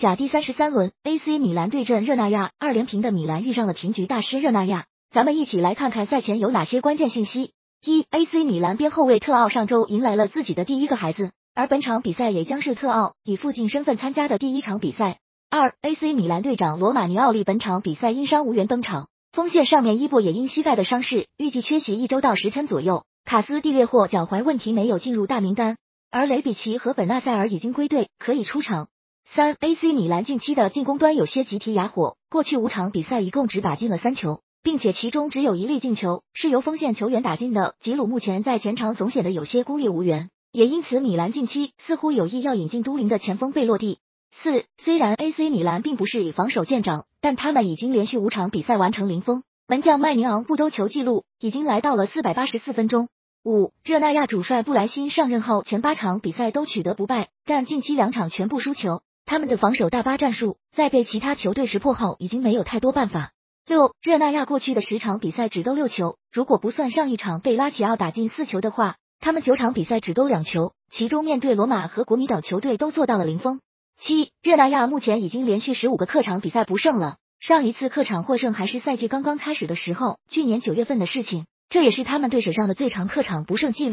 甲第三十三轮，AC 米兰对阵热那亚，二连平的米兰遇上了平局大师热那亚。咱们一起来看看赛前有哪些关键信息。一，AC 米兰边后卫特奥上周迎来了自己的第一个孩子，而本场比赛也将是特奥以父亲身份参加的第一场比赛。二，AC 米兰队长罗马尼奥利本场比赛因伤无缘登场，锋线上面伊布也因膝盖的伤势预计缺席一周到十天左右。卡斯蒂略霍脚踝问题没有进入大名单，而雷比奇和本纳塞尔已经归队，可以出场。三，AC 米兰近期的进攻端有些集体哑火，过去五场比赛一共只打进了三球，并且其中只有一粒进球是由锋线球员打进的。吉鲁目前在前场总显得有些孤立无援，也因此米兰近期似乎有意要引进都灵的前锋贝洛蒂。四，虽然 AC 米兰并不是以防守见长，但他们已经连续五场比赛完成零封，门将麦宁昂不兜球记录已经来到了四百八十四分钟。五，热那亚主帅布莱辛上任后前八场比赛都取得不败，但近期两场全部输球，他们的防守大巴战术在被其他球队识破后已经没有太多办法。六，热那亚过去的十场比赛只都六球，如果不算上一场被拉齐奥打进四球的话，他们九场比赛只都两球，其中面对罗马和国米等球队都做到了零封。七，热那亚目前已经连续十五个客场比赛不胜了，上一次客场获胜还是赛季刚刚开始的时候，去年九月份的事情，这也是他们队史上的最长客场不胜记录。